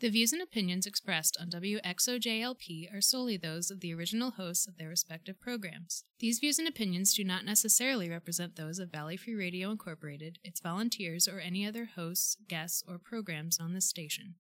The views and opinions expressed on WXOJLP are solely those of the original hosts of their respective programs. These views and opinions do not necessarily represent those of Valley Free Radio Incorporated, its volunteers, or any other hosts, guests, or programs on this station.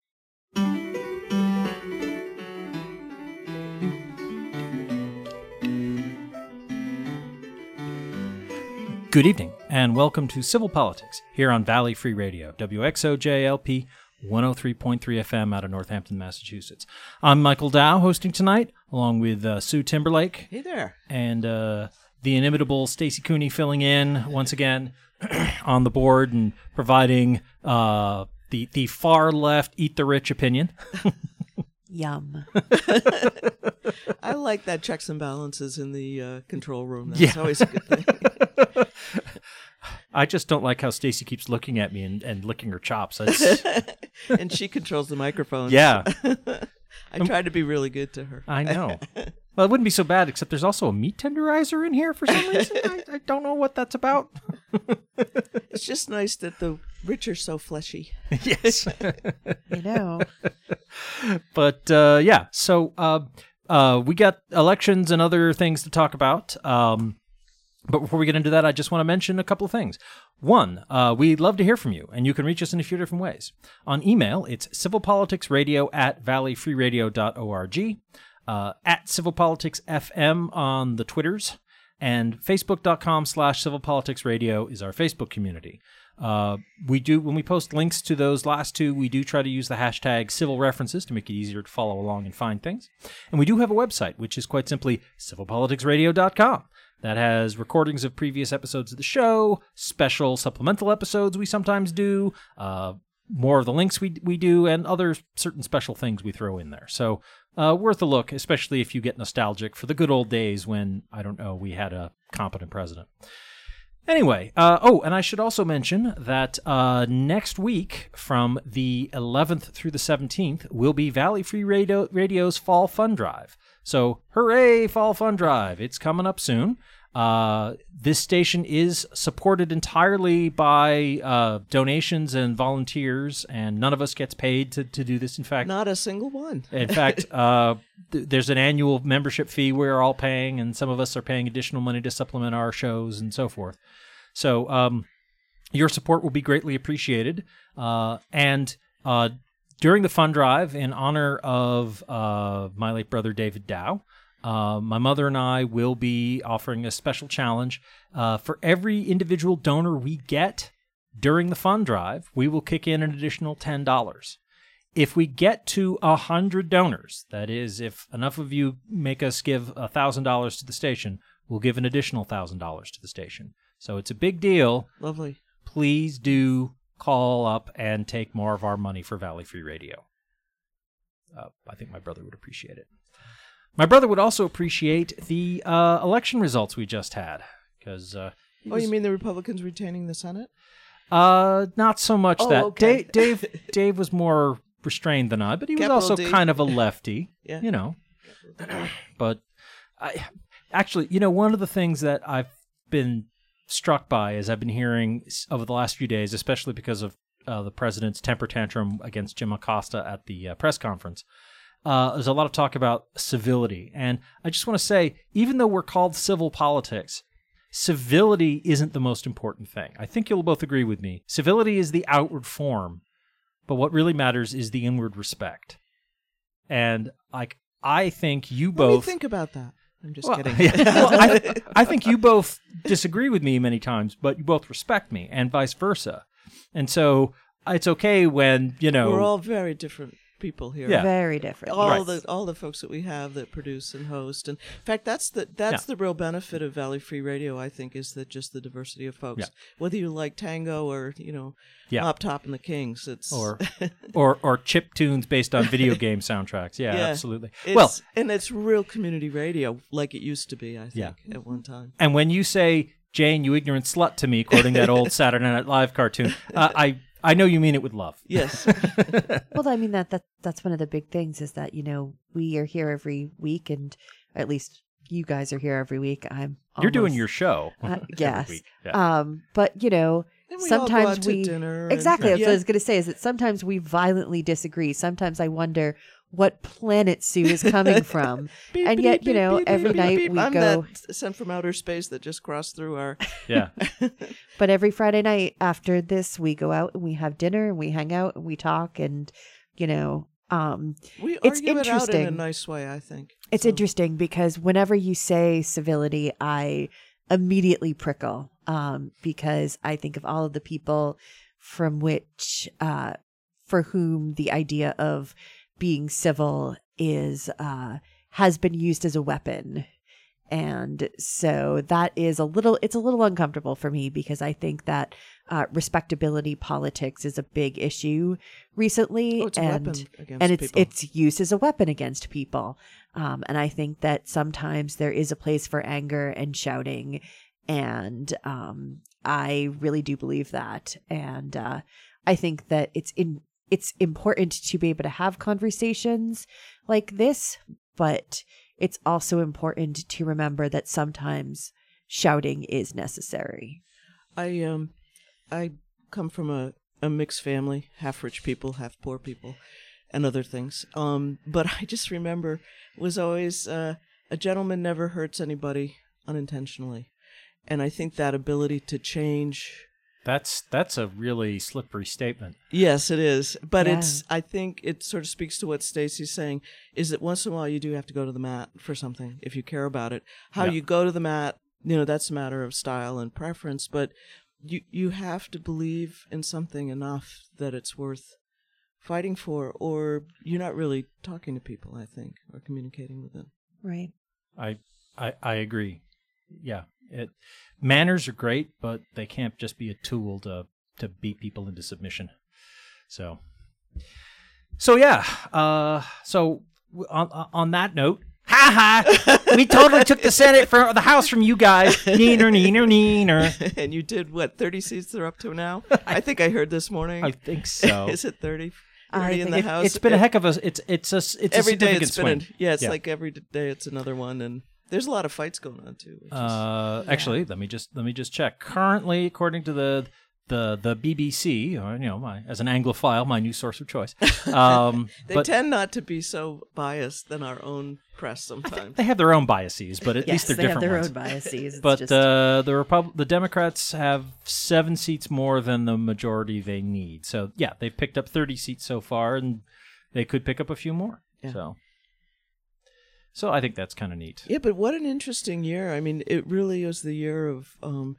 Good evening, and welcome to Civil Politics here on Valley Free Radio, WXOJLP 103.3 FM out of Northampton, Massachusetts. I'm Michael Dow hosting tonight, along with uh, Sue Timberlake Hey there. and uh, the inimitable Stacy Cooney filling in once again on the board and providing uh, the, the far left eat the rich opinion. Yum. I like that checks and balances in the uh, control room. That's Yeah. always a good thing. I just don't like how Stacy keeps looking at me and, and licking her chops. That's, and she controls the microphone. yeah, I try to be really good to her. I know. Well, it wouldn't be so bad, except there's also a meat tenderizer in here for some reason. I, I don't know what that's about. It's just nice that the rich are so fleshy. yes. You know. but uh, yeah, so uh, uh, we got elections and other things to talk about. Um, but before we get into that, I just want to mention a couple of things. One, uh, we'd love to hear from you, and you can reach us in a few different ways. On email, it's civilpoliticsradio at valleyfreeradio.org, uh, at civilpoliticsfm on the Twitters, and facebook.com slash civilpoliticsradio is our Facebook community. Uh, we do when we post links to those last two, we do try to use the hashtag civil references to make it easier to follow along and find things. And we do have a website, which is quite simply civilpoliticsradio.com. That has recordings of previous episodes of the show, special supplemental episodes we sometimes do, uh, more of the links we we do, and other certain special things we throw in there. So uh, worth a look, especially if you get nostalgic for the good old days when I don't know we had a competent president. Anyway, uh, oh, and I should also mention that uh, next week, from the 11th through the 17th, will be Valley Free Radio, Radio's Fall Fund Drive. So, hooray, Fall Fund Drive! It's coming up soon. Uh, this station is supported entirely by uh, donations and volunteers, and none of us gets paid to, to do this. In fact, Not a single one. in fact, uh, th- there's an annual membership fee we're all paying, and some of us are paying additional money to supplement our shows and so forth. So, um, your support will be greatly appreciated. Uh, and uh, during the fund drive, in honor of uh, my late brother David Dow, uh, my mother and I will be offering a special challenge. Uh, for every individual donor we get during the fund drive, we will kick in an additional $10 if we get to a hundred donors, that is, if enough of you make us give a thousand dollars to the station, we'll give an additional thousand dollars to the station. So it's a big deal. Lovely. Please do call up and take more of our money for Valley Free Radio. Uh, I think my brother would appreciate it. My brother would also appreciate the uh, election results we just had because. Uh, Oh, you mean the Republicans retaining the Senate? uh, not so much Oh, that. okay. Dave, Dave, Dave was more restrained than I, but he was also D. kind of a lefty. Yeah. You know, but I actually, you know, one of the things that I've been struck by as I've been hearing over the last few days, especially because of uh, the president's temper tantrum against Jim Acosta at the uh, press conference. Uh, there's a lot of talk about civility. And I just want to say, even though we're called civil politics, civility isn't the most important thing. I think you'll both agree with me. Civility is the outward form, but what really matters is the inward respect. And like I think you you both think about that? I'm just well, kidding. yeah. Well, I, I think you both disagree with me many times, but you both respect me, and vice versa. And so it's okay when you know. We're all very different people here. Yeah. Very different. all Right. the all the folks that we have that produce and host and in fact that's the that's Yeah. the real benefit of valley free radio i think is that just the diversity of folks Yeah. whether you like tango or you know Yeah. mop top and the kings it's or or or chip tunes based on video game soundtracks. Yeah, Yeah. absolutely. it's, well, and it's real community radio like it used to be i think Yeah. at one time and when you say Jane, you ignorant slut to me, quoting that old Saturday Night Live cartoon, uh, I I know you mean it with love. yes Well, I mean that that that's one of the big things is that you know we are here every week, and at least you guys are here every week. I'm You're doing your show. Uh, yes. Yeah. Um, but you know, And we all go sometimes out to we dinner and- exactly. That's what I was going to say. Is that sometimes we violently disagree. Sometimes I wonder what planet Sue is coming from, Beep, and beep, yet you know beep, every beep, night beep. we I'm go. that sent from outer space that just crossed through our. Yeah. But every Friday night after this, we go out and we have dinner and we hang out and we talk and you know. Um, We It's argue it out in a interesting. nice way, I think. It's So- interesting because whenever you say civility, I immediately prickle um, because I think of all of the people from which, uh, for whom the idea of being civil is uh, has been used as a weapon. And so that is a little, it's a little uncomfortable for me because I think that uh, respectability politics is a big issue recently. Oh, it's a and weapon and it's people. it's used as a weapon against people. Um, and I think that sometimes there is a place for anger and shouting, and um, I really do believe that. And uh, I think that it's in it's important to be able to have conversations like this, but it's also important to remember that sometimes shouting is necessary. I um, I come from a a mixed family, half rich people, half poor people, and other things. Um, but I just remember was always uh, a gentleman never hurts anybody unintentionally, and I think that ability to change. That's that's a really slippery statement. Yes, it is, but Yeah. it's. I think it sort of speaks to what Stacy's saying. Is that once in a while you do have to go to the mat for something if you care about it. How Yeah. you go to the mat, you know, that's a matter of style and preference. But you you have to believe in something enough that it's worth fighting for, or you're not really talking to people. I think, or communicating with them. Right. I I, I agree. Yeah. It manners are great, but they can't just be a tool to to beat people into submission. So So yeah, uh so on on that note, ha ha, we totally took the Senate from the House from you guys. Neener neener neener. and you did what? Thirty seats they're up to now. I think I heard this morning. I think so. is it 30? I 30 in think the It, house. has been a heck of a it's it's a s- it's every a day significant it's been. swing. A, yeah, it's Yeah. like every day it's another one, and there's a lot of fights going on too. Which is, Uh, actually, let me just let me just check. Currently, according to the the the BBC, or, you know, my as an Anglophile, my new source of choice. Um, they but tend not to be so biased than our own press sometimes. they have their own biases, but at yes, least they're they have different their ones. own biases. But just- uh, the Repub- the Democrats have seven seats more than the majority they need. So yeah, they've picked up thirty seats so far, and they could pick up a few more. Yeah. So, so I think that's kind of neat. yeah, but what an interesting year. I mean, it really was the year of um,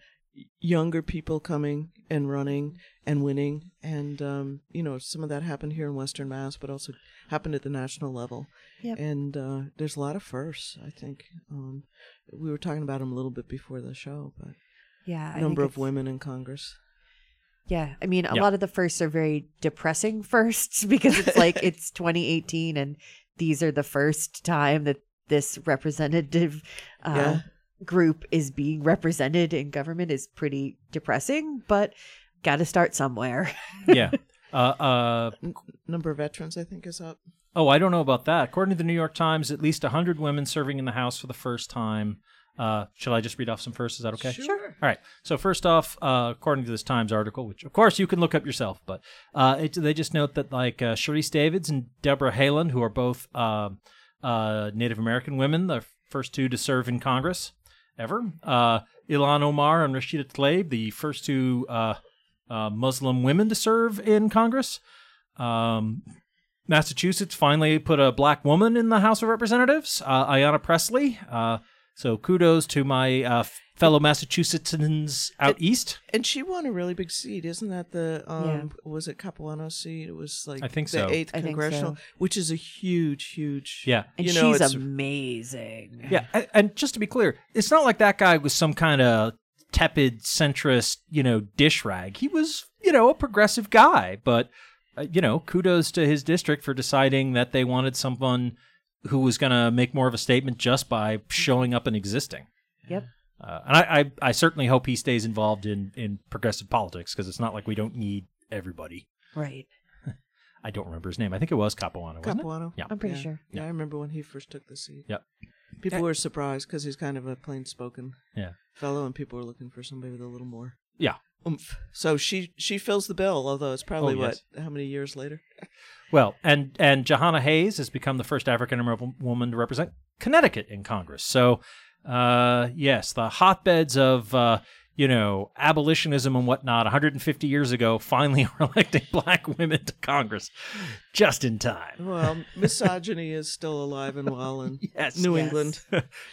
younger people coming and running and winning, and um, you know some of that happened here in Western Mass, but also happened at the national level. Yep. And uh, there's a lot of firsts. I think um, we were talking about them a little bit before the show, but yeah, I a number think of women in Congress. Yeah, I mean, a Yeah. lot of the firsts are very depressing firsts because it's like it's 2018 and these are the first time that this representative uh, Yeah. group is being represented in government is pretty depressing, but got to start somewhere. yeah. Uh, uh, N- number of veterans, I think, is up. Oh, I don't know about that. According to the New York Times, at least 100 women serving in the House for the first time. Uh, shall I just read off some first? Is that okay? Sure. All right. So first off, uh, according to this Times article, which of course you can look up yourself, but uh, it, they just note that like uh, Sharice Davids and Debra Haaland, who are both uh, Native American women, the first two to serve in Congress ever. Uh, Ilhan Omar and Rashida Tlaib, the first two uh, uh, Muslim women to serve in Congress. Um, Massachusetts finally put a black woman in the House of Representatives, uh, Ayanna Pressley. Uh, so kudos to my fellow Massachusettsans out east. And she won a really big seat, isn't that the um Yeah. was it Capuano seat? It was like I think the so. eighth I think congressional, so. which is a huge, huge Yeah. And you know, she's amazing. Yeah, a- and just to be clear, it's not like that guy was some kind of tepid centrist, you know, dish rag. He was, you know, a progressive guy, but uh, you know, kudos to his district for deciding that they wanted someone who was going to make more of a statement just by showing up and existing. Yep. Uh, and I, I, I certainly hope he stays involved in, in progressive politics because it's not like we don't need everybody. Right. I don't remember his name. I think it was Capuano, Capuano. Yeah. I'm pretty yeah. sure. Yeah, I remember when he first took the seat. Yep. People were surprised because he's kind of a plain-spoken Yeah. fellow, and people were looking for somebody with a little more. Yeah. oomph. So she she fills the bill, although it's probably Oh, yes. what how many years later? Well, and and Jahana Hayes has become the first African American woman to represent Connecticut in Congress. So, uh, yes, the hotbeds of uh, you know abolitionism and whatnot, 150 years ago, finally are electing black women to Congress, just in time. Well, misogyny is still alive and well in Yes. New Yes. England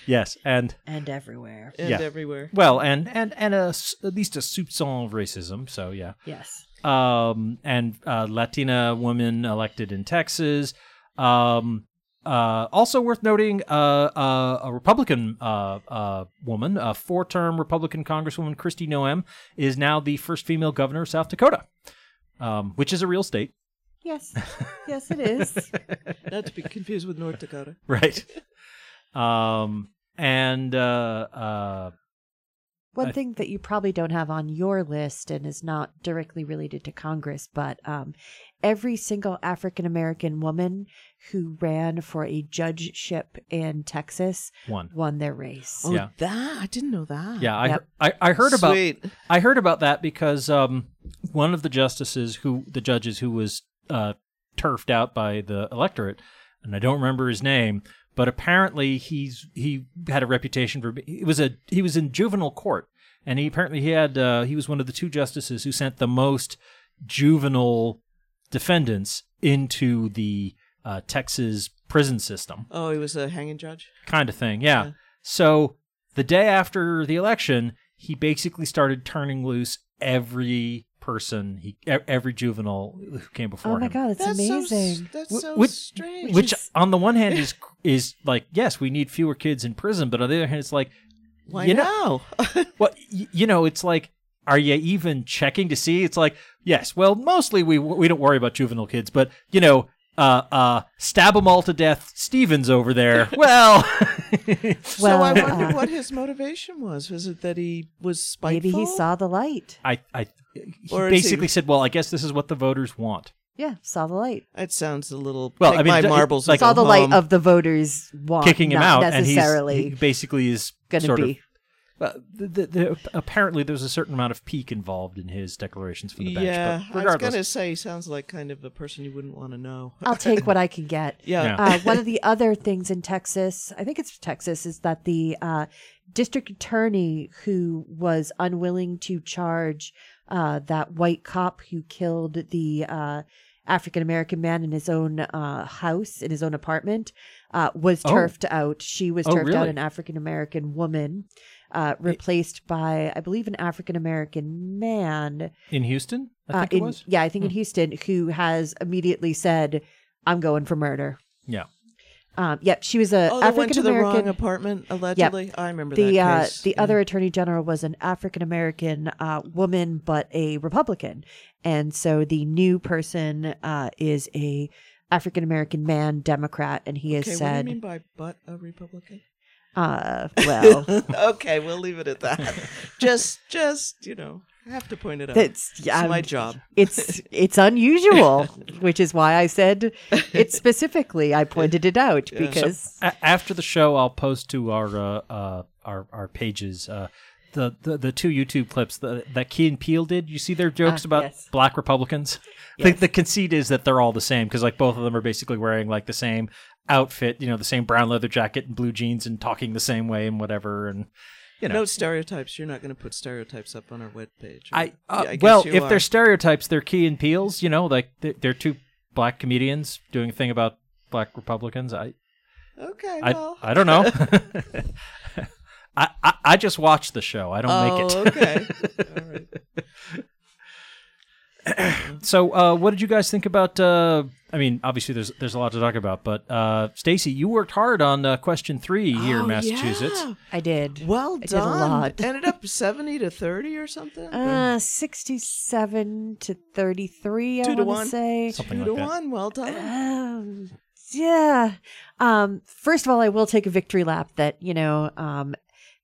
Yes, and And everywhere. and Yeah. everywhere. well, and and and a s at least a soupçon of racism. So yeah. Yes. um, and uh, Latina woman elected in Texas. Um, uh, also worth noting, uh, uh, a Republican uh, uh, woman, a four-term Republican Congresswoman, Kristi Noem, is now the first female governor of South Dakota, um, which is a real state, Yes. yes, it is. Not to be confused with North Dakota. right? um, and uh, uh, One I- thing that you probably don't have on your list and is not directly related to Congress, but um, every single African American woman who ran for a judgeship in Texas one. won their race. Oh, Yeah. that I didn't know that. Yeah, I, Yep. I I heard about Sweet. I heard about that because um, one of the justices who the judges who was uh, turfed out by the electorate, and I don't remember his name, but apparently he's he had a reputation for it was a he was in juvenile court, and he apparently he had uh, he was one of the two justices who sent the most juvenile defendants into the uh, Texas prison system Oh, he was a hanging judge. kind of thing. Yeah. Yeah. So the day after the election, he basically started turning loose every person, he e- every juvenile who came before him. Oh my him. God, it's That's so amazing. that's Wh- so which- strange. Which, on the one hand, is is like yes, we need fewer kids in prison, but on the other hand, it's like Why you know, now? well, y- you know, it's like. Are you even checking to see? It's like, yes, well, mostly we we don't worry about juvenile kids, but you know, uh, uh, stab them all to death, Stevens over there. Well, so I wonder uh, what his motivation was. Was it that he was spiteful? Maybe he saw the light. I, I, he Or is he- basically said, "Well, I guess this is what the voters want." Yeah, saw the light. That sounds a little. Well, take I mean, my d- marbles. like- and saw go the light home. of the voters want, kicking him not out, and he's necessarily he basically is going to sort be. of. Well, the, the, the, apparently, there's a certain amount of pique involved in his declarations from the bench. Yeah, but I was regardless, gonna say he sounds like kind of a person you wouldn't want to know. I'll take what I can get. yeah. Yeah. uh, one of the other things in Texas, I think it's Texas, is that the uh, district attorney who was unwilling to charge uh, that white cop who killed the uh, African American man in his own uh, house, in his own apartment, uh, was Oh. turfed out. She was Oh, turfed out an African American woman, uh, replaced by, I believe, an African American man. in Houston, I uh, in, it was. Yeah, I think in Hmm. Houston, who has immediately said, "I'm going for murder." Yeah. Um, yep, she was a Oh, African to the wrong American. apartment allegedly. I remember The that uh, the Yeah. other attorney general was an African American uh, woman, but a Republican, and so the new person uh, is a African American man, Democrat, and he has Okay, what said, do you mean by but a Republican? uh, "Well, okay, we'll leave it at that. just, just you know, I have to point it out. that's it's yeah, my job. It's it's unusual, which is why I said it specifically. I pointed it out Yeah. because A- after the show, I'll post to our uh, uh, our our pages uh, the, the the two YouTube clips that that Key and Peele did. You see their jokes Ah, about yes. black Republicans. The, the conceit is that they're all the same because like both of them are basically wearing like the same outfit, you know, the same brown leather jacket and blue jeans and talking the same way and whatever. And you know, No stereotypes. You're not going to put stereotypes up on our webpage. I, uh, Yeah, I well, if are. they're stereotypes, they're Key and Peele's. You know, like they're, they're two black comedians doing a thing about black Republicans. I okay, I, well, I don't know. I, I I just watch the show. I don't oh, make it. okay, all right. So, uh, what did you guys think about? Uh, I mean, obviously, there's there's a lot to talk about, but uh, Stacy, you worked hard on uh, question three here in Oh, Massachusetts. yeah. I did. Well I did a done. lot. Ended up seventy to thirty or something. Uh, sixty-seven to thirty-three. I Two to want one. to say. Something Two like to that. one. Well done. Um, yeah. Um, first of all, I will take a victory lap that, you know, um,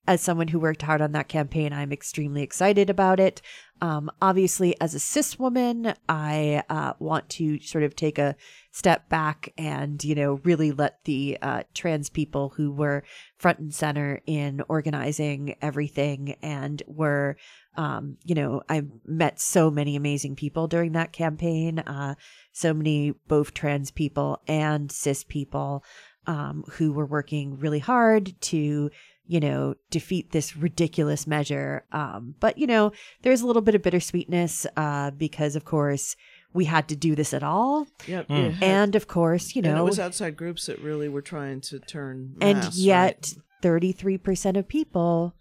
as someone who worked hard on that campaign, I'm extremely excited about it. Um, obviously, as a cis woman, I uh, want to sort of take a step back and, you know, really let the uh, trans people who were front and center in organizing everything and were, um, you know, I met so many amazing people during that campaign, uh, so many both trans people and cis people um, who were working really hard to you know, defeat this ridiculous measure. Um, but, you know, there's a little bit of bittersweetness uh, because, of course, we had to do this at all. Yep. Mm. And, of course, you and know, it was outside groups that really were trying to turn. and mass, yet right? 33% of people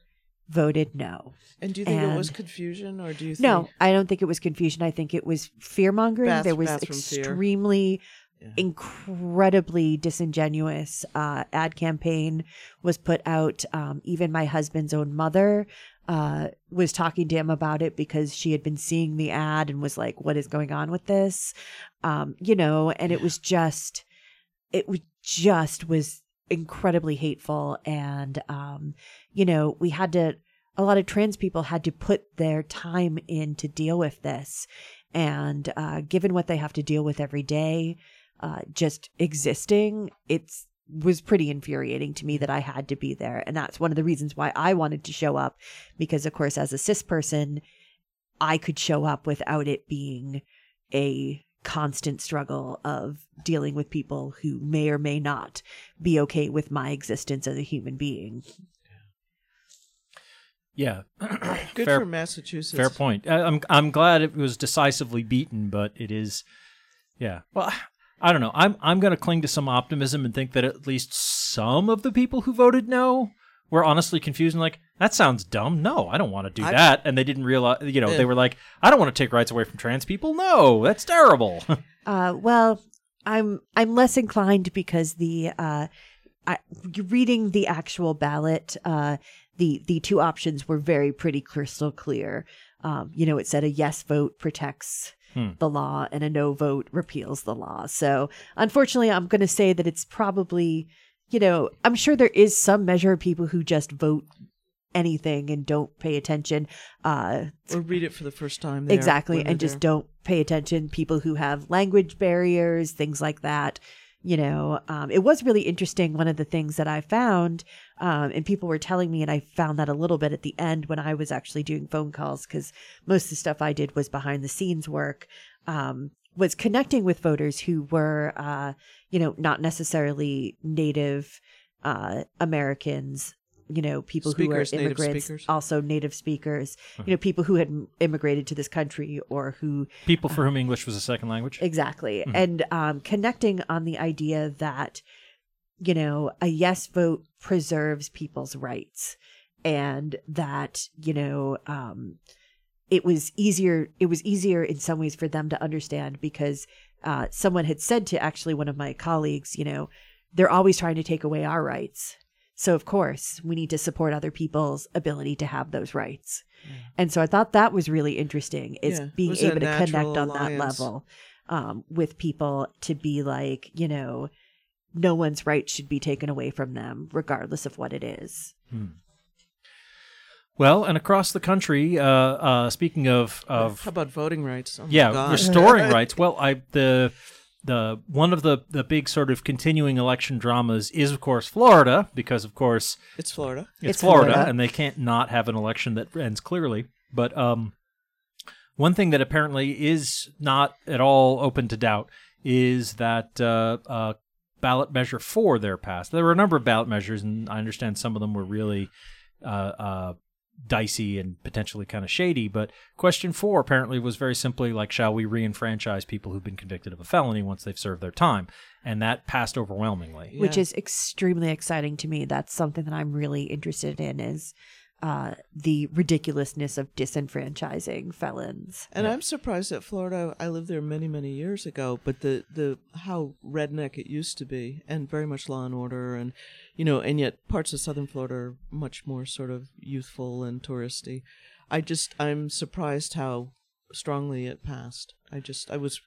voted no. And do you think it was confusion, or do you think No, I don't think it was confusion. I think it was fear mongering. There was bathroom fear. extremely, Yeah. incredibly disingenuous uh, ad campaign was put out. Um, even my husband's own mother uh, was talking to him about it because she had been seeing the ad and was like, "What is going on with this?" Um, you know, and it was just, it was just was incredibly hateful, and um, you know, we had to. A lot of trans people had to put their time in to deal with this, and uh, given what they have to deal with every day, uh, just existing, it's was pretty infuriating to me that I had to be there. And that's one of the reasons why I wanted to show up because of course as a cis person, I could show up without it being a constant struggle of dealing with people who may or may not be okay with my existence as a human being. Yeah. good fair, for Massachusetts? fair point. I- I'm I'm glad it was decisively beaten, but it is, yeah. Well, I don't know. I'm I'm going to cling to some optimism and think that at least some of the people who voted no were honestly confused and like that sounds dumb. No, I don't want to do I- that. And they didn't realize, you know, Yeah. they were like, I don't want to take rights away from trans people. No, that's terrible. Uh, well, I'm I'm less inclined because the uh, I, reading the actual ballot, uh, the the two options were very pretty crystal clear. Um, you know, it said a yes vote protects Hmm. the law and a no vote repeals the law. So, unfortunately, I'm going to say that it's probably, you know, I'm sure there is some measure of people who just vote anything and don't pay attention. Uh, Or read it for the first time. there exactly and just there. don't pay attention people who have language barriers things like that you know um, it was really interesting one of the things that i found um, and people were telling me and i found that a little bit at the end when i was actually doing phone calls because most of the stuff i did was behind the scenes work um, was connecting with voters who were uh, you know not necessarily native uh, americans you know people Speakers, who are native immigrants speakers. also native speakers you know people who had immigrated to this country or who people for whom English was a second language. exactly Mhm. and um connecting on the idea that you know a yes vote preserves people's rights and that you know um it was easier it was easier in some ways for them to understand because uh someone had said to actually one of my colleagues you know they're always trying to take away our rights so of course we need to support other people's ability to have those rights and so i thought that was really interesting is Yeah, being able to connect natural on that level um, with people to be like you know no one's rights should be taken away from them regardless of what it is Well, and across the country, uh, uh, speaking of of How about voting rights? Oh yeah, God. restoring rights. Well, I the the one of the the big sort of continuing election dramas is of course Florida because of course It's Florida. it's, It's Florida, Florida. and they can't not have an election that ends clearly. But um, one thing that apparently is not at all open to doubt is that uh, uh, ballot measure four there passed. There were a number of ballot measures, and I understand some of them were really uh, uh, dicey and potentially kind of shady. But question four apparently was very simply like, shall we re-enfranchise people who've been convicted of a felony once they've served their time? And that passed overwhelmingly. which is extremely exciting to me that's something that i'm really interested in is uh, the ridiculousness of disenfranchising felons And Yeah. I'm surprised that Florida. I lived there many, many years ago, but the the how redneck it used to be, and very much law and order, and you know, and yet parts of southern Florida are much more sort of youthful and touristy. I just I'm surprised how strongly it passed. I just I was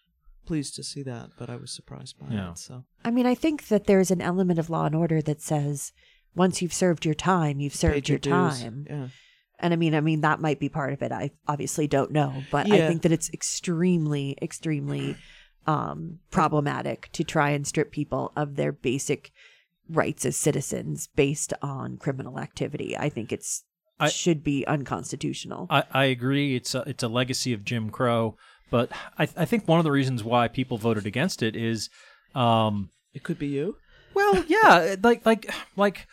pleased to see that, but I was surprised by Yeah. it. So I mean, I think that there's an element of law and order that says once you've served your time, you've served Paid your, time. Yeah. And I mean, I mean that might be part of it. I obviously don't know, but I think that it's extremely, extremely um, problematic to try and strip people of their basic rights as citizens based on criminal activity. I think it's I- should be unconstitutional. I, I agree. It's a, it's a legacy of Jim Crow, but I, I think one of the reasons why people voted against it is, um, It could be you. well, yeah, like like like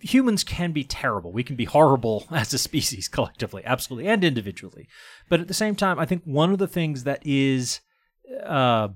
humans can be terrible. We can be horrible as a species collectively, absolutely, and individually. But at the same time, I think one of the things that is, uh,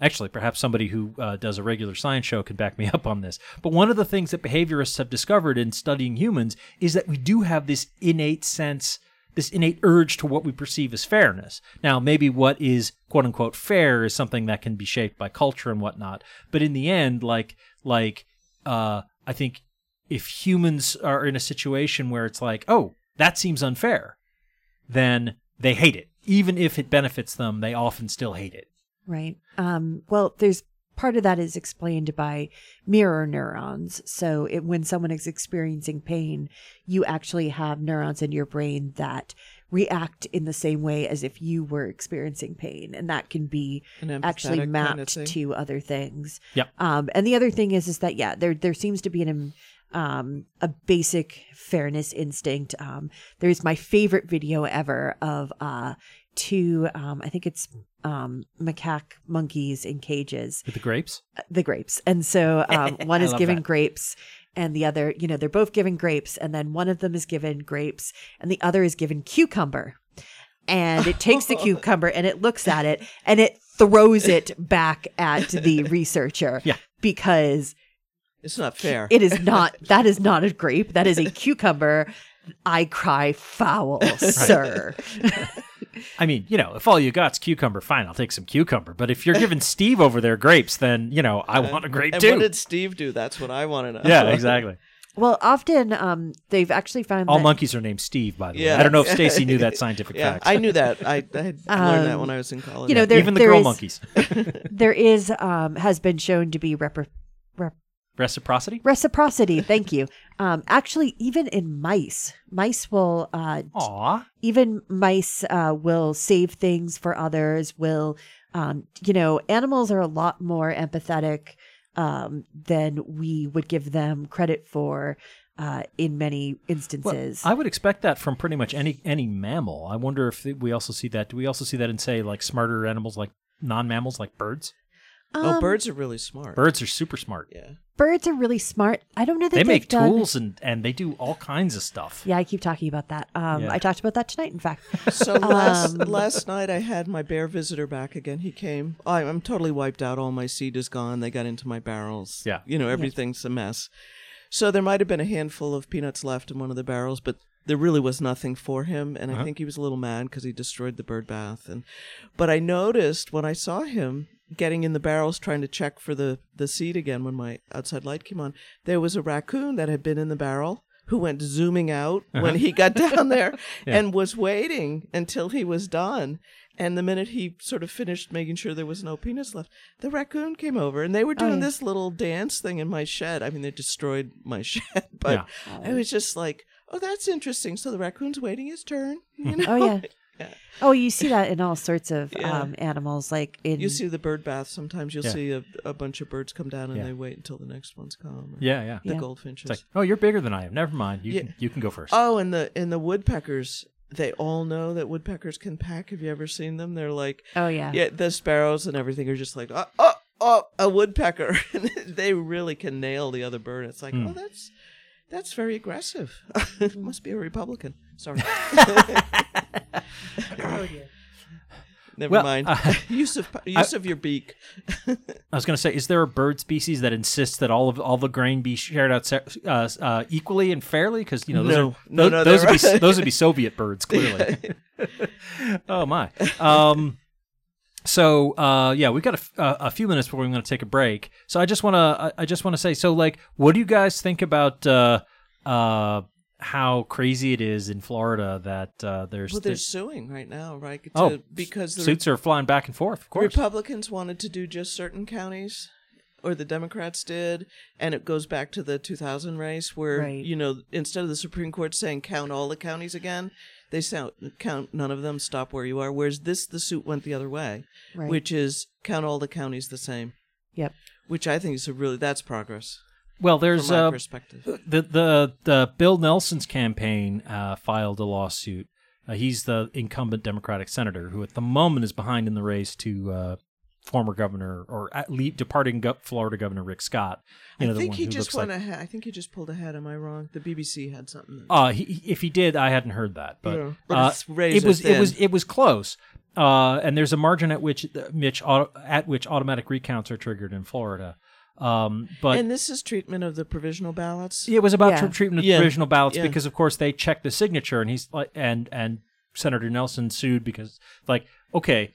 actually, perhaps somebody who uh, does a regular science show could back me up on this. But one of the things that behaviorists have discovered in studying humans is that we do have this innate sense. This innate urge to what we perceive as fairness. Now, maybe what is quote unquote fair is something that can be shaped by culture and whatnot. But in the end, like, like, uh, I think if humans are in a situation where it's like, oh, that seems unfair, then they hate it. Even if it benefits them, they often still hate it. Right. Um, well, there's part of that is explained by mirror neurons. So it, when someone is experiencing pain, you actually have neurons in your brain that react in the same way as if you were experiencing pain, and that can be actually empathetic kind mapped of to other things. Yep. Um, and the other thing is, is that yeah, there there seems to be an um, a basic fairness instinct. Um, there's my favorite video ever of uh, two, um, I think it's um, macaque monkeys in cages, With the grapes? the grapes. And so um, one is love given that. grapes and the other, you know, they're both given grapes. And then one of them is given grapes and the other is given cucumber. And it takes the cucumber and it looks at it and it throws it back at the researcher. Yeah. Because It's not fair. it is not, that is not a grape. That is a cucumber. I cry foul, sir. I mean, you know, if all you got's cucumber, fine, I'll take some cucumber. But if you're giving Steve over there grapes, then, you know, I want a grape and too. what did Steve do? That's what I want to know. yeah, exactly. Well, often um, they've actually found All that monkeys are named Steve, by the way. I don't know if Stacy knew that scientific Yeah, fact. I knew that. I, I had learned that Um, when I was in college. you know, there- Even the there girl is- monkeys. there is um, has been shown to be repro- rep- Reciprocity? reciprocity. Thank you. Um, actually, even in mice, mice will uh, Aw. even mice uh, will save things for others. Will um, you know? Animals are a lot more empathetic um, than we would give them credit for uh, in many Well, instances. I would expect that from pretty much any any mammal. I wonder if we also see that. Do we also see that in say like smarter animals like non-mammals like birds? Oh, Um, birds are really smart. Birds are super smart. Yeah. birds are really smart. I don't know that They make done- tools and and they do all kinds of stuff. Yeah, I keep talking about that. Um, Yeah. I talked about that tonight, in fact. So last Um, last night I had my bear visitor back again. He came. I, I'm totally wiped out. All my seed is gone. They got into my barrels. Yeah. You know everything's a mess. So there might have been a handful of peanuts left in one of the barrels, but there really was nothing for him. And I Uh-huh. think he was a little mad because he destroyed the bird bath. And but I noticed when I saw him getting in the barrels trying to check for the the seed again when my outside light came on, there was a raccoon that had been in the barrel. Who went zooming out uh-huh. when he got down there Yeah. and was waiting until he was done. And the minute he sort of finished making sure there was no peanuts left, the raccoon came over and they were doing yeah. this little dance thing in my shed. I mean, they destroyed my shed, but Yeah. I was just like, oh, that's interesting. So the raccoon's waiting his turn. You hmm. know? Oh yeah. Yeah. Oh, you see that in all sorts of Yeah. um, animals, like in You see the bird bath. Sometimes you'll Yeah. see a, a bunch of birds come down and Yeah. they wait until the next ones come. Yeah, yeah. The Yeah. goldfinches. It's like, oh, you're bigger than I am. Never mind. You Yeah. can you can go first. Oh, and the and the woodpeckers, they all know that woodpeckers can pack. Have you ever seen them? They're like, Oh yeah. yeah, the sparrows and everything are just like, oh, oh, oh a woodpecker. They really can nail the other bird. It's like, Hmm. oh, that's that's very aggressive. Must be a Republican. Sorry. Never Well, mind. uh, use of use of your beak. I was going to say, is there a bird species that insists that all of all the grain be shared out uh, uh, equally and fairly? Because you know, those No. are, No, tho- no, those would be they're- those would be Soviet birds, clearly. oh my. Um, so uh, yeah, we've got a, f- uh, a few minutes before we're going to take a break. So I just want to I, I just want to say, so like, what do you guys think about uh, uh, how crazy it is in Florida that uh, there's, Well, they're there's suing right now, right? To, Oh, because the suits are flying back and forth? Of course. Republicans wanted to do just certain counties or the Democrats did, and it goes back to the 2000 race where Right. you know instead of the Supreme Court saying count all the counties again, they sound, count none of them, stop where you are. Whereas this, the suit went the other way, Right. which is count all the counties the same, Yep. which I think is a really that's progress Well, there's uh, perspective. the the the Bill Nelson's campaign uh, filed a lawsuit. Uh, he's the incumbent Democratic senator who, at the moment, is behind in the race to uh, former governor or at least departing go- Florida Governor Rick Scott. You know, I think he just went like- ahead. I think he just pulled ahead. Am I wrong? The BBC had something. Uh, he, if he did, I hadn't heard that, but, Yeah, but uh, it was it was it was close. Uh, and there's a margin at which Mitch auto, at which automatic recounts are triggered in Florida. Um, but and this is treatment of the provisional ballots. Yeah, it was about Yeah. treatment of Yeah. provisional ballots Yeah. because, of course, they checked the signature, and he's like, and and Senator Nelson sued because, like, okay,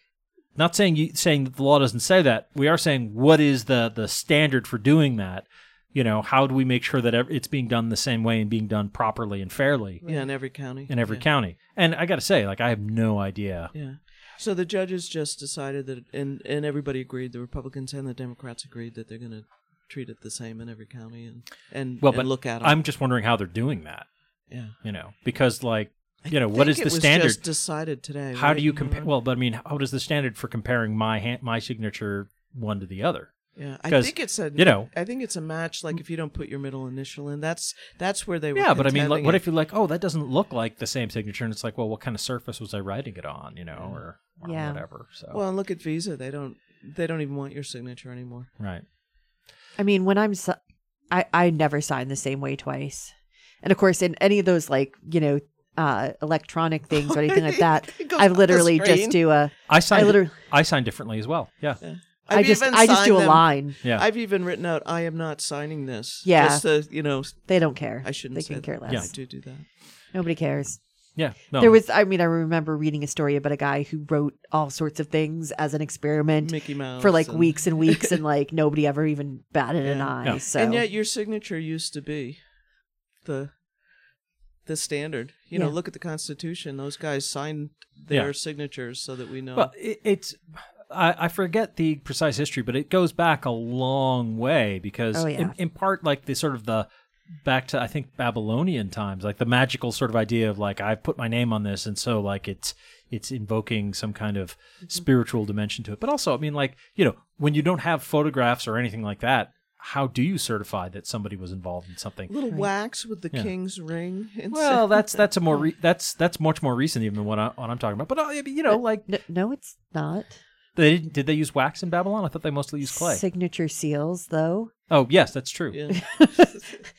not saying you saying that the law doesn't say that. We are saying what is the the standard for doing that. You know, how do we make sure that it's being done the same way and being done properly and fairly Yeah, in every county. in every yeah. county? And I got to say, like, I have no idea. Yeah. So the judges just decided that, and and everybody agreed. The Republicans and the Democrats agreed that they're going to treat it the same in every county and and, Well, and but look at 'em. I'm just wondering how they're doing that. yeah. You know, because like, you know, what think is it the was standard? Just decided today. how right? do you compare? Well, but I mean, how does the standard for comparing my hand, my signature one to the other? Yeah, I think it's a you know- I think it's a match. Like if you don't put your middle initial in, that's that's where they were. Yeah, but I mean, like, what if you're like, oh, that doesn't look like the same signature, and it's like, well, what kind of surface was I writing it on? You know, or, or Yeah. whatever. So Well, and look at Visa. They don't. They don't even want your signature anymore. right. I mean, when I'm, si- I I never sign the same way twice, and of course, in any of those like you know, uh, electronic things or anything like that, I literally just do a. I sign. I literally, I signed differently as well. Yeah. I I've just, even I just do signed a line. Yeah. I've even written out, "I am not signing this." Yeah. Just to, you know, They don't care. I shouldn't They say can care that. less. I do do that. Nobody cares. yeah. No. There was, I mean, I remember reading a story about a guy who wrote all sorts of things as an experiment Mickey Mouse for like and- weeks and weeks, and like nobody ever even batted an eye. Yeah. So And yet, your signature used to be the the standard. You know, look at the Constitution; those guys signed their Yeah. signatures so that we know. Well, it, it's. I, I forget the precise history, but it goes back a long way because, Oh, yeah. in, in part, like the sort of the back to I think Babylonian times, like the magical sort of idea of like I've put my name on this, and so like it's it's invoking some kind of Mm-hmm. spiritual dimension to it. But also, I mean, like you know, when you don't have photographs or anything like that, how do you certify that somebody was involved in something? A little wax with the Yeah. king's ring. inside. Well, that's that's a more re- that's that's much more recent even than what, I, what I'm talking about. But uh, you know, like no, no, it's not. They didn't, did they use wax in Babylon? I thought they mostly used clay. Signature seals, though. Oh, yes, that's true. yeah.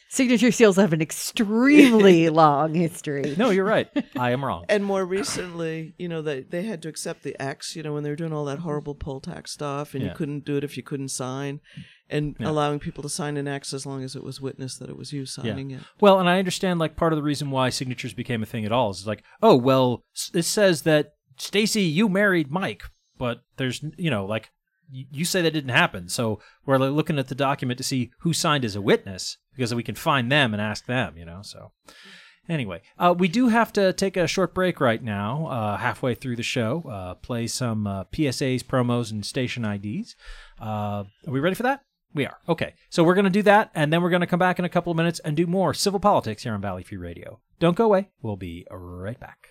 Signature seals have an extremely long history. No, you're right. I am wrong. And more recently, you know, they they had to accept the X. You know, when they were doing all that horrible poll tax stuff, and Yeah. you couldn't do it if you couldn't sign, and Yeah. allowing people to sign an X as long as it was witnessed that it was you Yeah. signing it. Well, and I understand like part of the reason why signatures became a thing at all is like, oh, well, s- it says that Stacy, you married Mike, but there's you know like you say that didn't happen. So we're looking at the document to see who signed as a witness because we can find them and ask them. You know, so. Anyway, uh, we do have to take a short break right now, uh, halfway through the show, uh, play some uh, PSAs, promos, and station IDs. Uh, are we ready for that? We are. Okay. So we're going to do that, and then we're going to come back in a couple of minutes and do more civil politics here on Valley Free Radio. Don't go away. We'll be right back.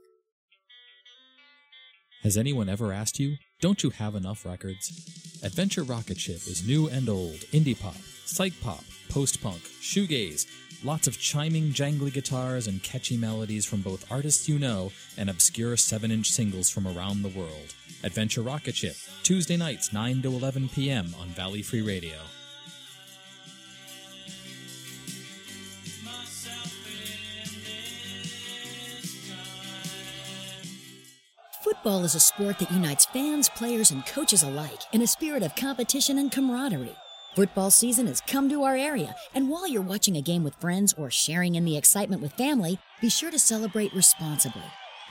Has anyone ever asked you, don't you have enough records? Adventure Rocket Ship is new and old, indie pop, psych pop, post punk, shoegaze, lots of chiming, jangly guitars and catchy melodies from both artists you know and obscure 7 inch singles from around the world. Adventure Rocket Ship, Tuesday nights 9 to 11 p.m. on Valley Free Radio. Football is a sport that unites fans, players, and coaches alike in a spirit of competition and camaraderie. Football season has come to our area, and while you're watching a game with friends or sharing in the excitement with family, be sure to celebrate responsibly.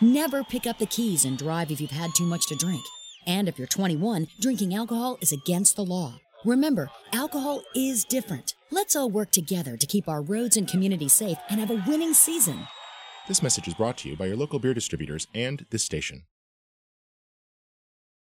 Never pick up the keys and drive if you've had too much to drink. And if you're 21, drinking alcohol is against the law. Remember, alcohol is different. Let's all work together to keep our roads and community safe and have a winning season. This message is brought to you by your local beer distributors and this station.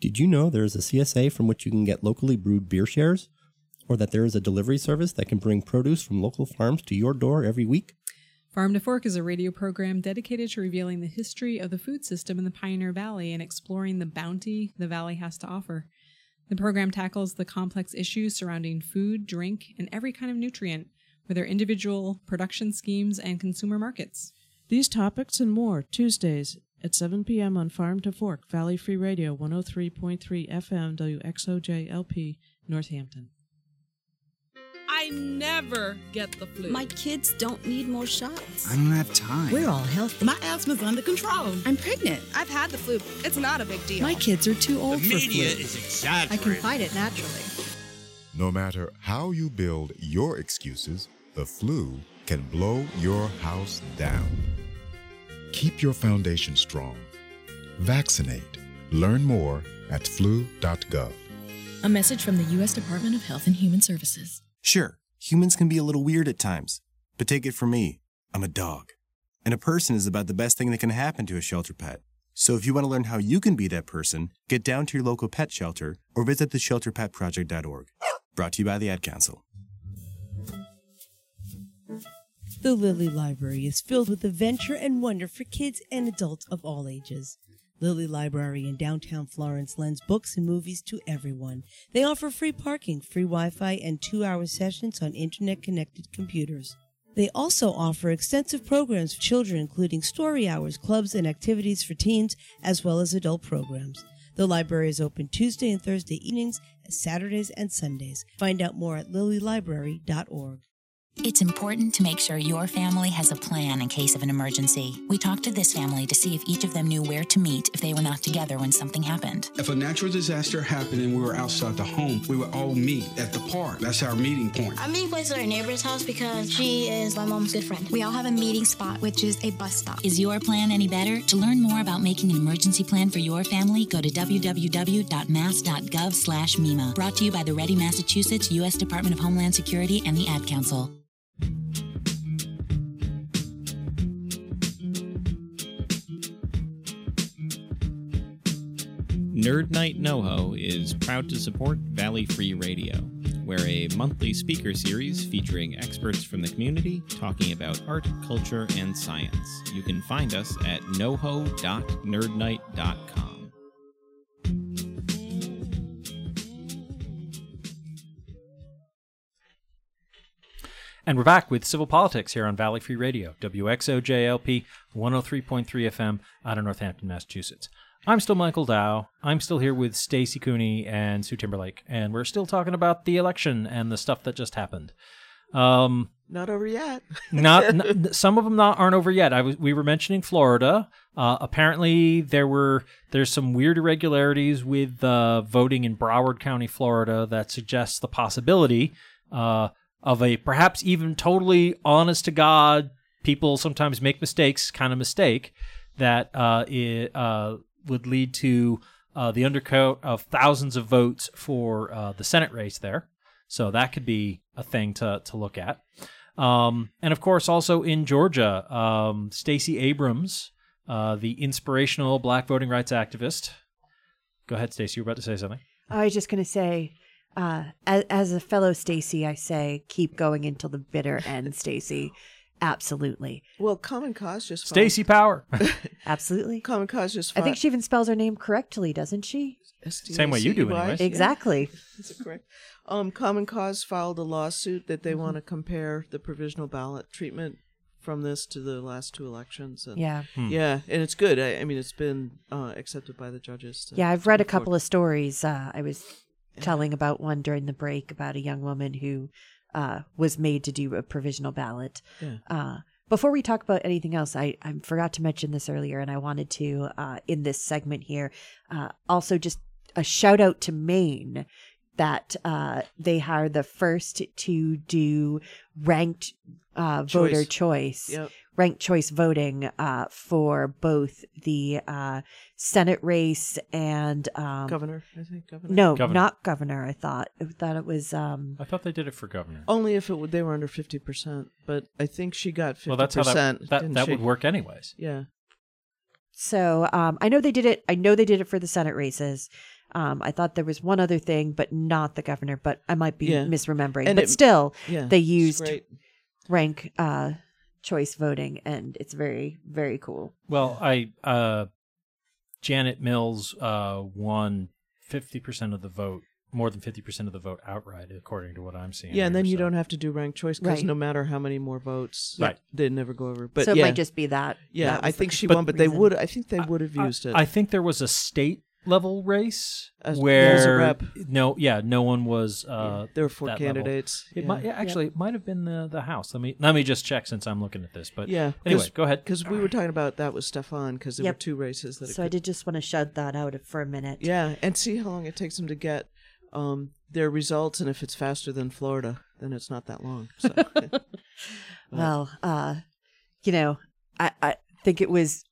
Did you know there is a CSA from which you can get locally brewed beer shares? Or that there is a delivery service that can bring produce from local farms to your door every week? Farm to Fork is a radio program dedicated to revealing the history of the food system in the Pioneer Valley and exploring the bounty the valley has to offer. The program tackles the complex issues surrounding food, drink, and every kind of nutrient, with their individual production schemes and consumer markets. These topics and more, Tuesdays at 7 p.m. on Farm to Fork, Valley Free Radio, 103.3 FM, WXOJLP, Northampton. I never get the flu. My kids don't need more shots. I don't have time. We're all healthy. My asthma's under control. I'm pregnant. I've had the flu. It's not a big deal. My kids are too old the for media flu. is exaggerating. I can fight it naturally. No matter how you build your excuses, the flu can blow your house down. Keep your foundation strong. Vaccinate. Learn more at flu.gov. A message from the U.S. Department of Health and Human Services. Sure, humans can be a little weird at times, but take it from me, I'm a dog. And a person is about the best thing that can happen to a shelter pet. So if you want to learn how you can be that person, get down to your local pet shelter or visit theshelterpetproject.org. Brought to you by the Ad Council. The Lilly Library is filled with adventure and wonder for kids and adults of all ages. Lilly Library in downtown Florence lends books and movies to everyone. They offer free parking, free Wi Fi, and two hour sessions on internet connected computers. They also offer extensive programs for children, including story hours, clubs, and activities for teens, as well as adult programs. The library is open Tuesday and Thursday evenings, Saturdays and Sundays. Find out more at lillylibrary.org. It's important to make sure your family has a plan in case of an emergency. We talked to this family to see if each of them knew where to meet if they were not together when something happened. If a natural disaster happened and we were outside the home, we would all meet at the park. That's our meeting point. I'm meeting place at our neighbor's house because she is my mom's good friend. We all have a meeting spot, which is a bus stop. Is your plan any better? To learn more about making an emergency plan for your family, go to www.mass.gov slash MEMA. Brought to you by the Ready Massachusetts, U.S. Department of Homeland Security, and the Ad Council. Nerd Night NoHo is proud to support Valley Free Radio, where a monthly speaker series featuring experts from the community talking about art, culture, and science. You can find us at noho.nerdnight.com. And we're back with Civil Politics here on Valley Free Radio, WXOJLP 103.3 FM out of Northampton, Massachusetts. I'm still Michael Dow. I'm still here with Stacy Cooney and Sue Timberlake, and we're still talking about the election and the stuff that just happened. Um, Not over yet. not, n- some of them not aren't over yet. I was we were mentioning Florida. Uh, apparently there were there's some weird irregularities with uh, voting in Broward County, Florida, that suggests the possibility uh, of a perhaps even totally honest to God people sometimes make mistakes kind of mistake that uh, it, uh, would lead to uh, the undercoat of thousands of votes for uh, the Senate race there. So that could be a thing to to look at. Um, and of course, also in Georgia, um, Stacey Abrams, uh, the inspirational Black voting rights activist. Go ahead, Stacey. You were about to say something. I was just going to say, uh, as, as a fellow Stacy, I say keep going until the bitter end, Stacy. Absolutely. Well, Common Cause just Stacy Power. Absolutely. Common Cause just. I think she even spells her name correctly, doesn't she? Same way you do, STACY, anyways. Exactly. Is it correct? Um, Common Cause filed a lawsuit that Mm-hmm. they want to compare the provisional ballot treatment from this to the last two elections. And Yeah. Hmm. Yeah, and it's good. I, I mean, it's been uh, accepted by the judges. To, Yeah, I've read a couple of stories. Uh, I was telling about one during the break about a young woman who uh, was made to do a provisional ballot. Yeah. Uh, before we talk about anything else, I, I forgot to mention this earlier, and I wanted to, uh, in this segment here, uh, also just a shout out to Maine that uh, they are the first to do ranked uh, voter Choice. choice, Yep. Ranked choice voting uh, for both the uh, Senate race and um, Governor, I think governor. No, Governor. not governor. I thought I thought it was. Um, I thought they did it for governor. Only if it would, they were under fifty percent, but I think she got fifty Well, that's how that percent. that, that would work anyways. Yeah. So um, I know they did it. I know they did it for the Senate races. Um, I thought there was one other thing, but not the governor. But I might be Yeah. misremembering. And but it- still, yeah, they used rank uh, choice voting, and it's very very cool. Well, I uh, Janet Mills uh, won fifty percent of the vote, more than fifty percent of the vote outright, according to what I'm seeing. Yeah, and then here, you so- don't have to do ranked choice because Right. no matter how many more votes, Right. they never go over. But so yeah, it might just be that. yeah, that I think she But- won, but they would. I think they would have I- used it. I think there was a state level race As- where as a rep. no, yeah, no one was. Uh, there were four that level. candidates. It might yeah, actually it might have been the the House. Let me let me just check since I'm looking at this. But Yeah. anyway, go ahead. Because we were talking about that with Stefan because there Yep. were two races that. it So I could- did just want to shout that out for a minute. Yeah, and see how long it takes them to get um, their results, and if it's faster than Florida, then it's not that long. So. Well, uh, you know, I, I think it was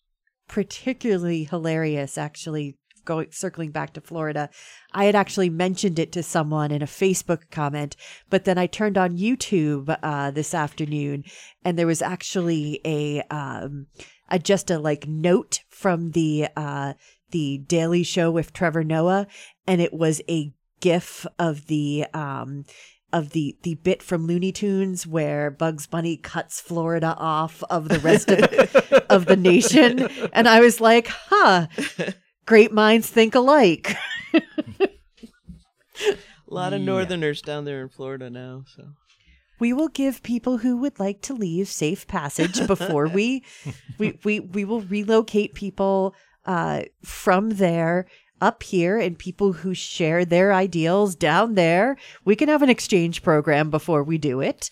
particularly hilarious actually going circling back to Florida. I had actually mentioned it to someone in a Facebook comment, but then I turned on YouTube uh, this afternoon and there was actually a um a just a like note from the uh the Daily Show with Trevor Noah and it was a gif of the um of the the bit from Looney Tunes where Bugs Bunny cuts Florida off of the rest of of the nation and I was like, "Huh. Great minds think alike." a lot of Yeah. Northerners down there in Florida now. So We will give people who would like to leave safe passage before we we we we will relocate people uh from there up here and people who share their ideals down there. We can have an exchange program before we do it.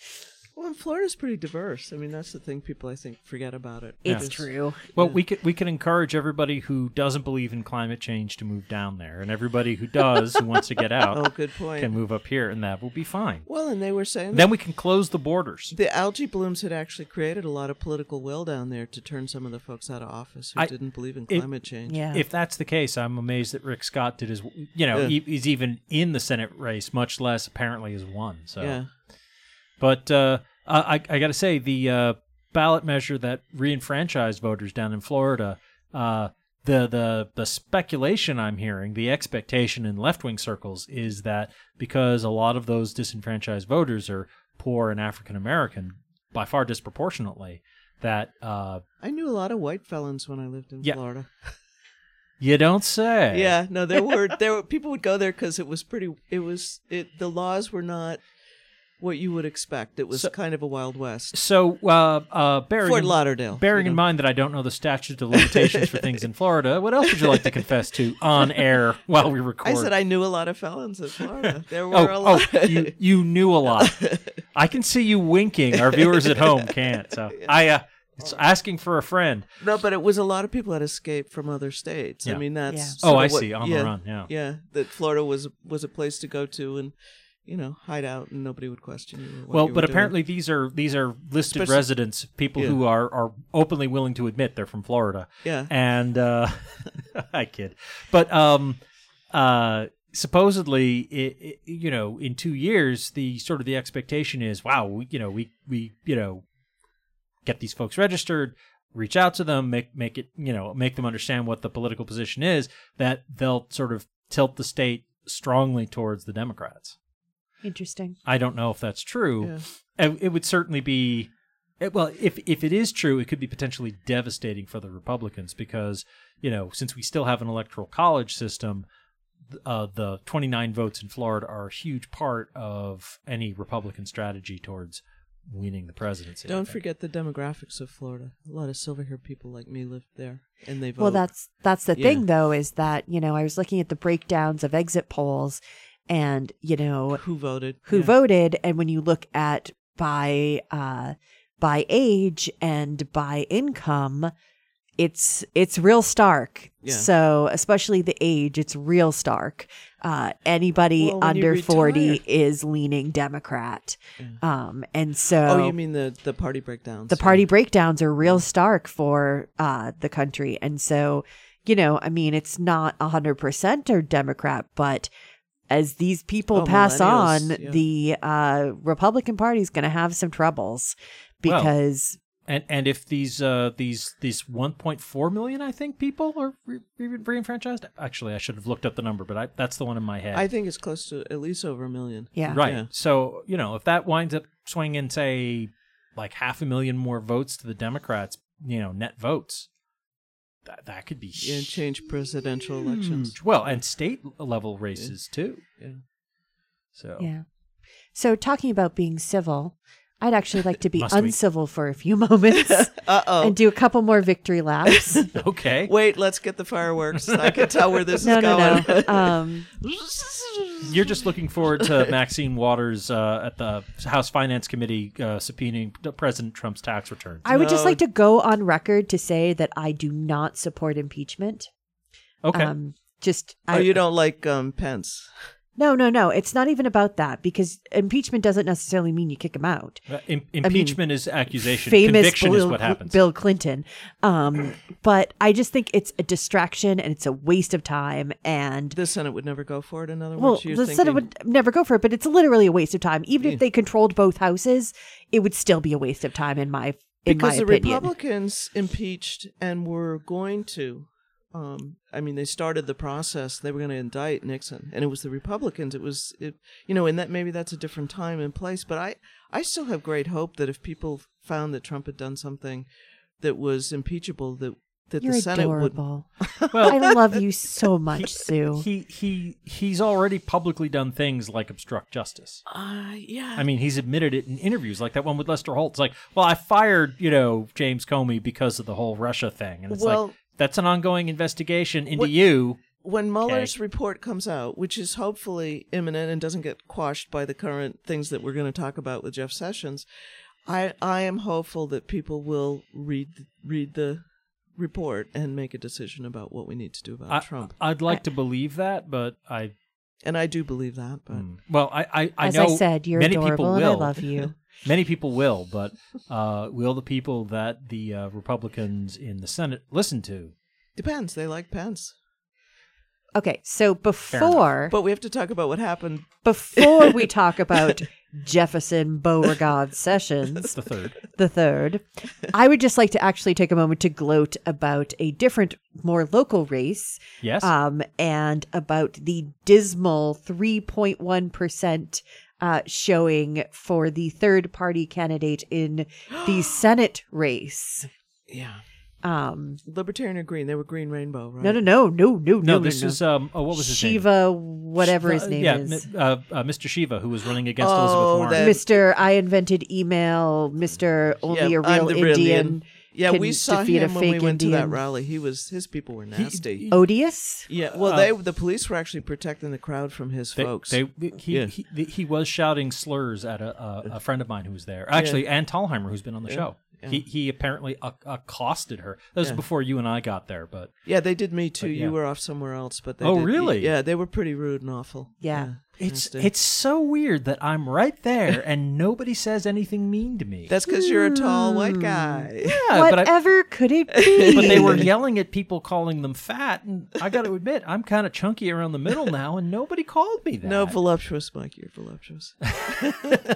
Well, and Florida's pretty diverse. I mean, that's the thing people I think forget about it. It's Just- true. Well, we could we could encourage everybody who doesn't believe in climate change to move down there, and everybody who does, who wants to get out, Oh, good point. can move up here, and that will be fine. Well, and they were saying Then we can close the borders. The algae blooms had actually created a lot of political will down there to turn some of the folks out of office who I- didn't believe in if- climate change. Yeah. If that's the case, I'm amazed that Rick Scott did his. You know, Yeah. he, he's even in the Senate race, much less apparently has won. So, Yeah. But uh, I I got to say the uh, ballot measure that reenfranchised voters down in Florida. Uh, the, the the speculation I'm hearing, the expectation in left wing circles is that because a lot of those disenfranchised voters are poor and African American, by far disproportionately, that uh, I knew a lot of white felons when I lived in Yeah. Florida. you don't say. Yeah, no, there were there were people would go there because it was pretty. It was it. The laws were not what you would expect. It was kind of a wild west. So, uh, uh, bearing Fort in- Lauderdale, bearing you in mind that I don't know the statute of limitations for things in Florida, what else would you like to confess to on air while we record? I said I knew a lot of felons in Florida. There were oh, a lot. oh, you you knew a lot. I can see you winking. Our viewers at home can't. So I uh, it's asking for a friend. No, but it was a lot of people that escaped from other states. Yeah. I mean, that's Yeah. Oh, I what- see, on the run, yeah. yeah. That Florida was was a place to go to and you know hide out and nobody would question you. well, you but were doing. apparently these are these are listed Especially- residents, people Yeah. who are are openly willing to admit they're from Florida. Yeah. and uh, I kid, but um, uh, supposedly, it, it, you know, in two years, the sort of the expectation is, wow, we, you know, we we you know, get these folks registered, reach out to them, make make it, you know, make them understand what the political position is, that they'll sort of tilt the state strongly towards the Democrats. Interesting. I don't know if that's true. Yeah. It, it would certainly be well, if if it is true, it could be potentially devastating for the Republicans because you know since we still have an electoral college system, uh, the 29 votes in Florida are a huge part of any Republican strategy towards winning the presidency. Don't forget the demographics of Florida. A lot of silver-haired people like me live there, and they vote. Well, that's that's the Yeah. thing though is that, you know, I was looking at the breakdowns of exit polls and, you know, who voted. who Yeah. voted and when you look at by uh by age and by income it's it's real stark Yeah. so especially the age it's real stark uh anybody Well, under 40 is leaning democrat um and so Oh, you mean the the party breakdowns? the party breakdowns are real stark for uh, the country. And so, you know, I mean, it's not 100% or Democrat, but as these people Oh, pass on, yeah. the uh, Republican Party is going to have some troubles Well, because. and and if these uh these these 1.4 million I think people are re- re- reenfranchised. Actually, I should have looked up the number, but I, that's the one in my head. I think it's close to at least over a million. Yeah, Right. So, you know, if that winds up swinging, say, like half a million more votes to the Democrats, you know, net votes, that, that could be Yeah, and change presidential elections. Well, and state level races, too. Yeah. So, Yeah. So, talking about being civil, I'd actually like to be Must we? uncivil for a few moments Uh-oh. and do a couple more victory laps. okay. Wait, let's get the fireworks. I can tell where this no, is no, going. no. Um, You're just looking forward to Maxine Waters uh, at the House Finance Committee uh, subpoenaing President Trump's tax returns. I would just like to go on record to say that I do not support impeachment. Okay. Um, just oh, I, you don't like um, Pence? No, no, no. It's not even about that because impeachment doesn't necessarily mean you kick him out. Uh, im- I mean, impeachment is accusation. Famous Conviction Bill, is what happens. Bill Clinton. Um, but I just think it's a distraction and it's a waste of time. And the Senate would never go for it. In other well, words, the you're Senate would never go for it, but it's literally a waste of time. Even Yeah. if they controlled both houses, it would still be a waste of time in my in because my the opinion. Republicans impeached and were going to. Um, I mean, they started the process. They were going to indict Nixon, and it was the Republicans. It was, it, you know, and that maybe that's a different time and place. But I, I still have great hope that if people found that Trump had done something that was impeachable, that that You're the Senate adorable. would. I love you so much, Sue. He he he's already publicly done things like obstruct justice. Uh, yeah. I mean, he's admitted it in interviews, like that one with Lester Holt. It's like, well, I fired you know James Comey because of the whole Russia thing, and it's Well- like that's an ongoing investigation into What- you. when Mueller's Okay. report comes out, which is hopefully imminent and doesn't get quashed by the current things that we're going to talk about with Jeff Sessions, I I am hopeful that people will read read the report and make a decision about what we need to do about I, Trump. I'd like to believe that, but I. And I do believe that, but hmm. Well, I I, I As I said, you're many adorable people and I love you. many people will, but uh, will the people that the uh, Republicans in the Senate listen to? depends. They like Pence. Okay, so before But we have to talk about what happened before we talk about Jefferson Beauregard Sessions, the third, the third, I would just like to actually take a moment to gloat about a different, more local race. Yes. Um, and about the dismal 3.1 percent. Uh, showing for the third party candidate in the Senate race. Yeah. Um, Libertarian or Green? They were Green Rainbow, right? no, no, no, no, no, No, no. this no. is um. Oh, what was his name? Shiva, whatever his Uh, name yeah, is. mi- uh, uh, Mr. Shiva, who was running against Oh, Elizabeth Warren. Mr. I invented email, Mr. Only Yeah, a I'm real the Indian. Yeah, can we saw defeat him a when we fake went to that Indian. rally. He was his people were nasty. Odious? Yeah, well, Uh, they the police were actually protecting the crowd from his They, folks. they, he, Yeah. he, he was shouting slurs at a, a, a friend of mine who was there. Actually, Ann Tallheimer, who's been on the Yeah, show. yeah. He he apparently acc- accosted her. That was Yeah. before you and I got there, but Yeah, they did me too. Yeah. You were off somewhere else, but they Oh, did- really? Yeah, they were pretty rude and awful. Yeah. It's nasty. it's so weird that I'm right there and nobody says anything mean to me. That's because you're a tall white guy. yeah, but I, Whatever could it be? but they were yelling at people calling them fat, and I got to admit, I'm kind of chunky around the middle now, and nobody called me that. No, voluptuous, Mike. You're voluptuous.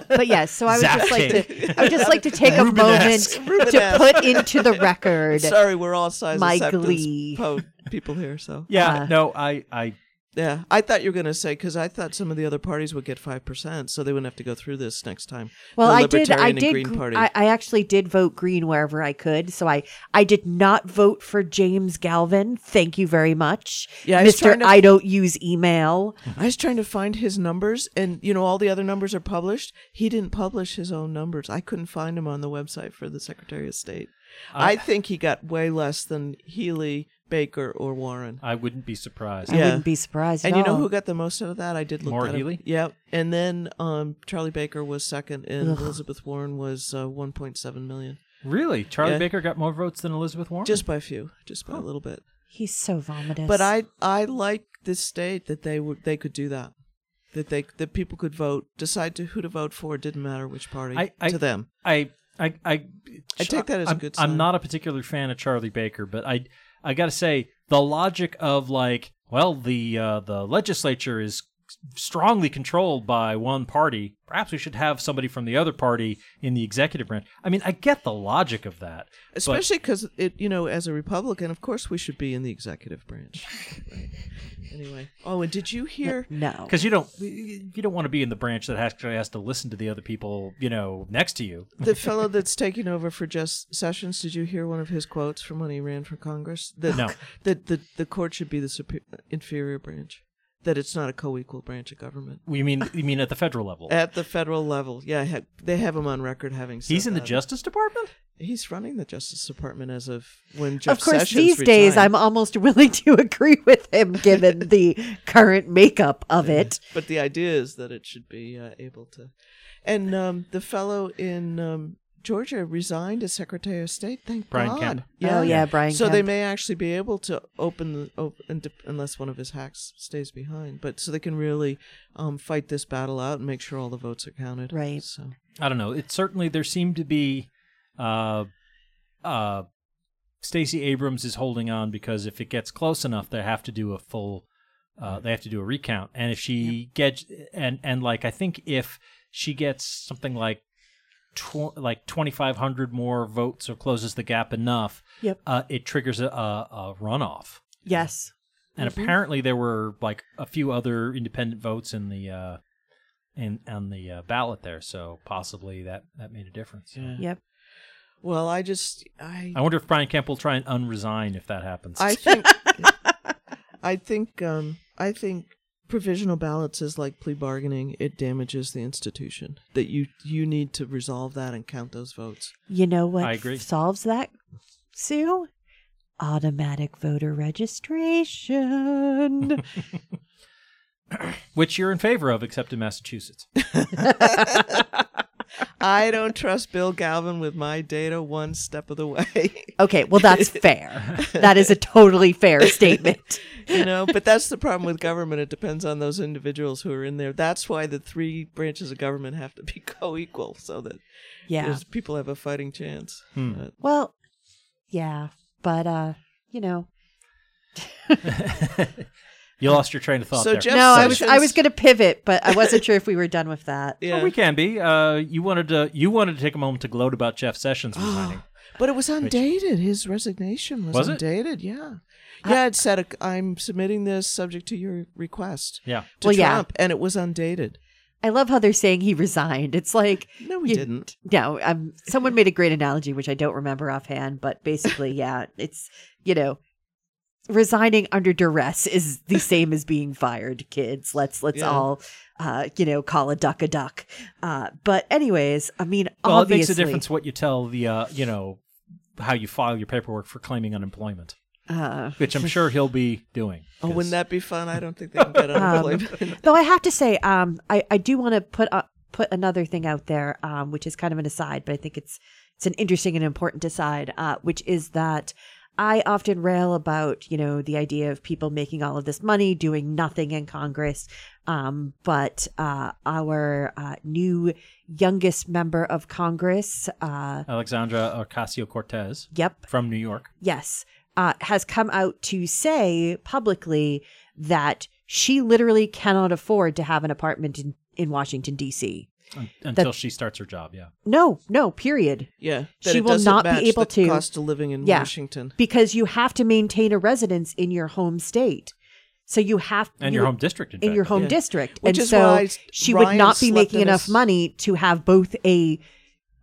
But yes, so I would just like to I would just like to take a moment Rubenesque. to put into the record Sorry, we're all size my acceptance glee. po- people here. So Yeah, Uh, no, I, I, Yeah, I thought you were going to say because I thought some of the other parties would get five percent, so they wouldn't have to go through this next time. Well, the I did. I did. Green Party. I, I actually did vote green wherever I could. So I, I did not vote for James Galvin. Thank you very much, Yeah, Mister. trying I don't use email. I was trying to find his numbers, and you know all the other numbers are published. He didn't publish his own numbers. I couldn't find him on the website for the Secretary of State. I, I- think he got way less than Healey, Baker, or Warren. I wouldn't be surprised. I wouldn't be surprised. And at you know all. who got the most out of that? I did look Maura that up. Healey? Yep. And then um, Charlie Baker was second, and Ugh. Elizabeth Warren was uh, 1.7 million. Really? Charlie Yeah. Baker got more votes than Elizabeth Warren? Just by a few, just by a little bit. He's so vomitous. But I I like this state that they would they could do that. That they that people could vote, decide to who to vote for. It didn't matter which party I, I, to them. I, I, I, I take that as a I'm- good I'm not a particular fan of Charlie Baker, but I, I got to say the logic of like, well, the uh, the legislature is strongly controlled by one party. Perhaps we should have somebody from the other party in the executive branch. I mean, I get the logic of that, Especially because it, you know, as a Republican, of course, we should be in the executive branch. Right. Anyway, oh, and did you hear? no, because you don't you don't want to be in the branch that actually has to listen to the other people you know next to you. the fellow that's taking over for Jeff Sessions. Did you hear one of his quotes from when he ran for Congress? That, No. That the the court should be the super, inferior branch. That it's not a co-equal branch of government. You mean you mean at the federal level? At the federal level, yeah, they have him on record having. Said He's in the that. Justice Department. He's running the Justice Department as of when Jeff of course, Sessions these days. I'm almost willing to agree with him, given the current makeup of it. But the idea is that it should be uh, able to. And um, the fellow in um, Georgia resigned as Secretary of State. Thank Brian God. Kemp. Oh, yeah, Brian So they may actually be able to open the open unless one of his hacks stays behind. But so they can really um, fight this battle out and make sure all the votes are counted. Right. So I don't know. It certainly there seemed to be uh uh Stacey Abrams is holding on because if it gets close enough they have to do a full uh they have to do a recount and if she gets and and like I think if she gets something like tw- like 2500 more votes or closes the gap enough Yep. uh it triggers a, a, a runoff Yes. and Mhm. apparently there were like a few other independent votes in the uh in on the uh, ballot there so possibly that that made a difference Yeah. Yep. well, I just I I wonder if Brian Kemp will try and unresign if that happens. I think I think um, I think provisional ballots is like plea bargaining. It damages the institution. That you you need to resolve that and count those votes. You know what I agree. solves that, Sue? Automatic voter registration. Which you're in favor of, except in Massachusetts. I don't trust Bill Galvin with my data one step of the way. okay, well that's fair. That is a totally fair statement. you know, but that's the problem with government. It depends on those individuals who are in there. That's why the three branches of government have to be co-equal, so that Yeah. people have a fighting chance. Hmm. But- Well, yeah, but uh, you know, You lost your train of thought So there. Jeff no, I was I was going to pivot, but I wasn't sure if we were done with that. yeah. Well, we can be. Uh, you wanted to. You wanted to take a moment to gloat about Jeff Sessions resigning. But it was undated. His resignation was, Was it? undated. Yeah. Yeah, it said, uh, I'm submitting this subject to your request yeah. to Well, yeah. And it was undated. I love how they're saying he resigned. It's like No, he you- didn't. No, um, someone made a great analogy, which I don't remember offhand, but basically, yeah, it's you know, resigning under duress is the same as being fired. Kids, let's let's Yeah. all, uh, you know, call a duck a duck. Uh, but anyways, I mean, Well, obviously, it makes a difference what you tell the. Uh, you know, how you file your paperwork for claiming unemployment, Uh, which I'm sure he'll be doing. oh wouldn't that be fun? I don't think they can get Um, unemployment. though I have to say, um, I, I do want to put uh, put another thing out there, um, which is kind of an aside, but I think it's it's an interesting and important aside, uh, which is that I often rail about you know the idea of people making all of this money doing nothing in Congress, um, but uh, our uh, new youngest member of Congress, uh, Alexandra Ocasio Cortez. Yep. From New York. yes, uh, has come out to say publicly that she literally cannot afford to have an apartment in, in Washington, D.C. Un- until That- she starts her job. Yeah. No, no, period. Yeah, that She it will doesn't match be able the to. cost of living in Yeah, Washington. Because you have to maintain a residence in your home state. So you have And you- your home district, in in fact. your home Yeah. district, Which and is so why she would not be making enough his- money to have both a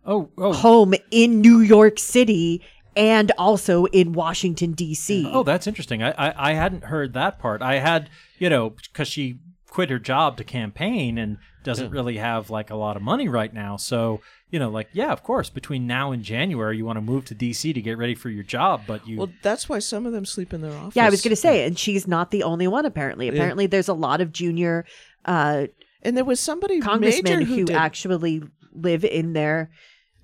oh, oh. home in New York City and also in Washington D.C. Oh, that's interesting. I, I, I hadn't heard that part. I had, you know, because she quit her job to campaign and doesn't Yeah. really have like a lot of money right now. So, you know, like, yeah, of course, between now and January, you want to move to DC to get ready for your job, but you. Well, that's why some of them sleep in their office. Yeah, I was going to say, and she's not the only one. Apparently, Yeah. apparently, there's a lot of junior, uh, and there was somebody congressmen major who who did- actually live in their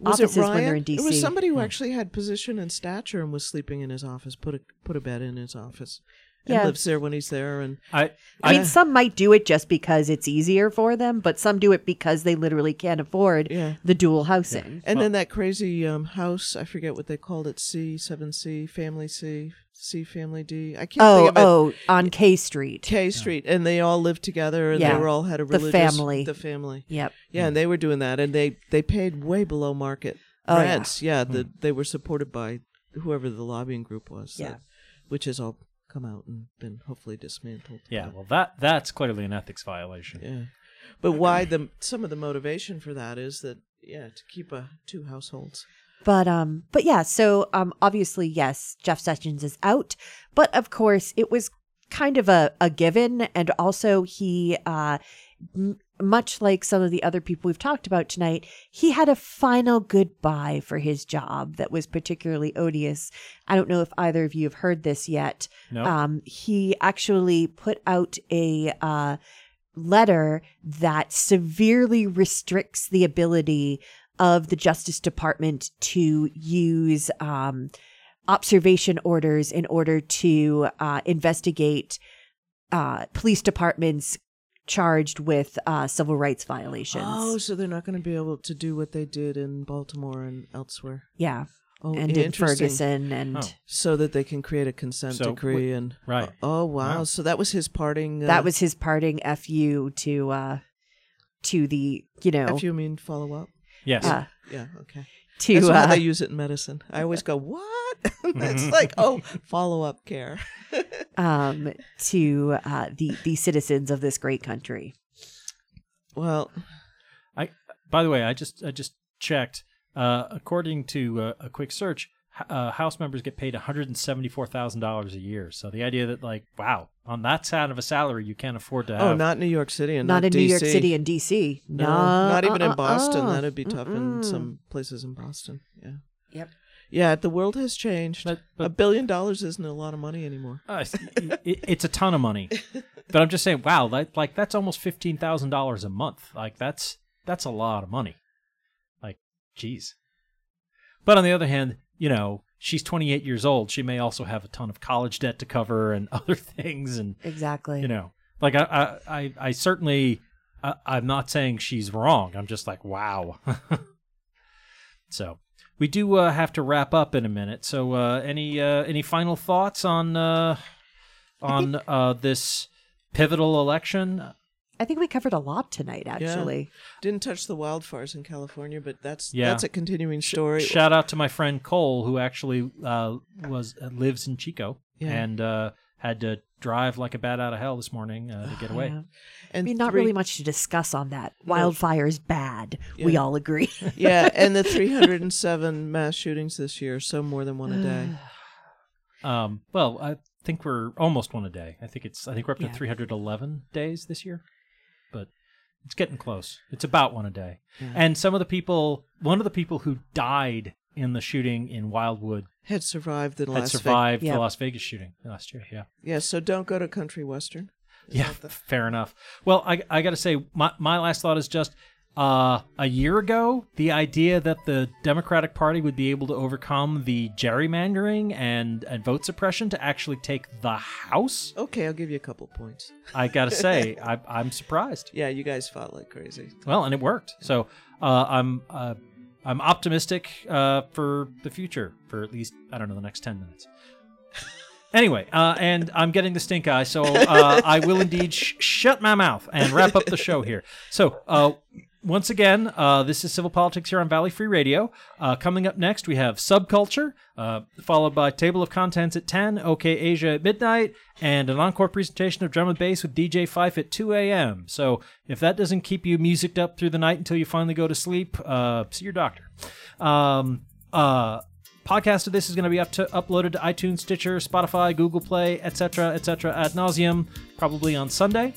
Was it offices Ryan? when they're in DC. It was somebody who actually had position and stature and was sleeping in his office. Put a put a bed in his office. And Yeah. lives there when he's there. And I, I mean, some might do it just because it's easier for them, but some do it because they literally can't afford Yeah. the dual housing. And then that crazy um, house, I forget what they called it, C, 7C, Family C, C, Family D. I can't Oh, think of it. oh, on K Street. K Street. And they all lived together and Yeah. they were all had a The family. The family. Yep. Yeah, and they were doing that. And they, they paid way below market Oh, yeah. rents. Yeah, the, they were supported by whoever the lobbying group was. Yeah. that- which is all come out and been hopefully dismantled. yeah, well, that that's clearly an ethics violation. Yeah. But why the some of the motivation for that is that yeah to keep a two households. But um, but yeah. So um, obviously, yes, Jeff Sessions is out, but of course, it was kind of a a given, and also he uh. Much like some of the other people we've talked about tonight, he had a final goodbye for his job that was particularly odious. I don't know if either of you have heard this yet. No. Um, he actually put out a uh, letter that severely restricts the ability of the Justice Department to use um, observation orders in order to uh, investigate uh, police departments charged with uh, civil rights violations. Oh, so they're not going to be able to do what they did in Baltimore and elsewhere. Yeah. Oh, And in. Ferguson and- Oh. so that they can create a consent So, decree wait, and right. Oh wow. Wow. So that was his parting. Uh, that was his parting fu to uh, to the you know If you mean follow up. Yes. Uh, Yeah. Okay. To, That's how uh, they use it in medicine. I always go what? Mm-hmm. It's like oh follow up care. um, to uh, the the citizens of this great country. Well, I by the way, I just I just checked. Uh, according to uh, a quick search, h- uh, House members get paid one hundred and seventy four thousand dollars a year. So the idea that like, wow, on that kind of a salary, you can't afford to have. Oh, not New York City and Not not, in New York City and DC. No, No, not even in uh-uh-uh. Boston. That'd be tough in Mm-mm. some places in Boston. Yeah. Yep. Yeah, the world has changed. But- a billion dollars isn't a lot of money anymore. Uh, it's- it, it's a ton of money, but I'm just saying, wow, that, like that's almost fifteen thousand dollars a month. Like that's that's a lot of money. Like, geez. But on the other hand, you know, she's 28 years old. She may also have a ton of college debt to cover and other things, and Exactly. you know, like I I I, I certainly I, I'm not saying she's wrong. I'm just like, wow. so we do uh, have to wrap up in a minute. So uh, any uh, any final thoughts on uh, on uh, this pivotal election? I think we covered a lot tonight. Yeah. Actually, Didn't touch the wildfires in California, but that's Yeah. that's a continuing story. Shout out to my friend Cole, who actually uh, was uh, lives in Chico Yeah. and uh, had to drive like a bat out of hell this morning uh, to get away. Yeah. And I mean, not three- really much to discuss on that. No. Wildfire's bad. We all agree. yeah, and the 307 mass shootings this year, so more than one a day. Um, well, I think we're almost one a day. I think it's I think we're up to Yeah. 311 days this year, but it's getting close. It's about one a day. Yeah. And some of the people, one of the people who died in the shooting in Wildwood Had survived the had Las Vegas. survived Yeah. the Las Vegas shooting last year. Yeah. Yeah, so don't go to Country Western. Is Yeah, the- fair enough. Well, I I got to say, my my last thought is just uh, a year ago, the idea that the Democratic Party would be able to overcome the gerrymandering and and vote suppression to actually take the House. Okay, I'll give you a couple points. I got to say, I, I'm surprised. Yeah, you guys fought like crazy. Well, and it worked. So uh, I'm uh, I'm optimistic uh, for the future for at least I don't know the next ten minutes. Anyway, uh, and I'm getting the stink eye, so uh, I will indeed sh- shut my mouth and wrap up the show here. So, uh, once again, uh, this is Civil Politics here on Valley Free Radio. Uh, coming up next, we have Subculture, uh, followed by Table of Contents at 10, OK Asia at midnight, and an encore presentation of Drum and Bass with DJ Fife at 2 a.m. So if that doesn't keep you musicked up through the night until you finally go to sleep, uh, see your doctor. Um, uh, podcast of this is going to be up to uploaded to iTunes, Stitcher, Spotify, Google Play, etc., etc. ad nauseum, probably on Sunday.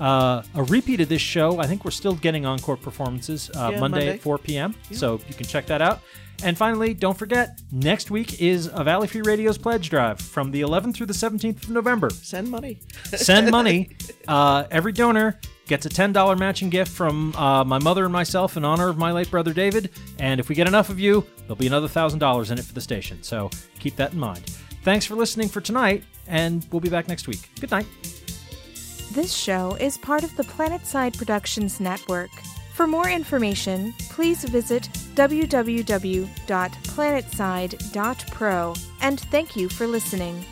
Uh, a repeat of this show. I think we're still getting encore performances uh, Yeah, Monday, Monday. at 4 p.m. So you can check that out. And finally, don't forget, next week is a Valley Free Radio's pledge drive from the 11th through the 17th of November. Send money. Send money. Uh, every donor gets a $10 matching gift from uh, my mother and myself in honor of my late brother David. And if we get enough of you, there'll be another $1,000 in it for the station. So keep that in mind. Thanks for listening for tonight, and we'll be back next week. Good night. This show is part of the Planetside Productions Network. For more information, please visit www.planetside.pro and thank you for listening.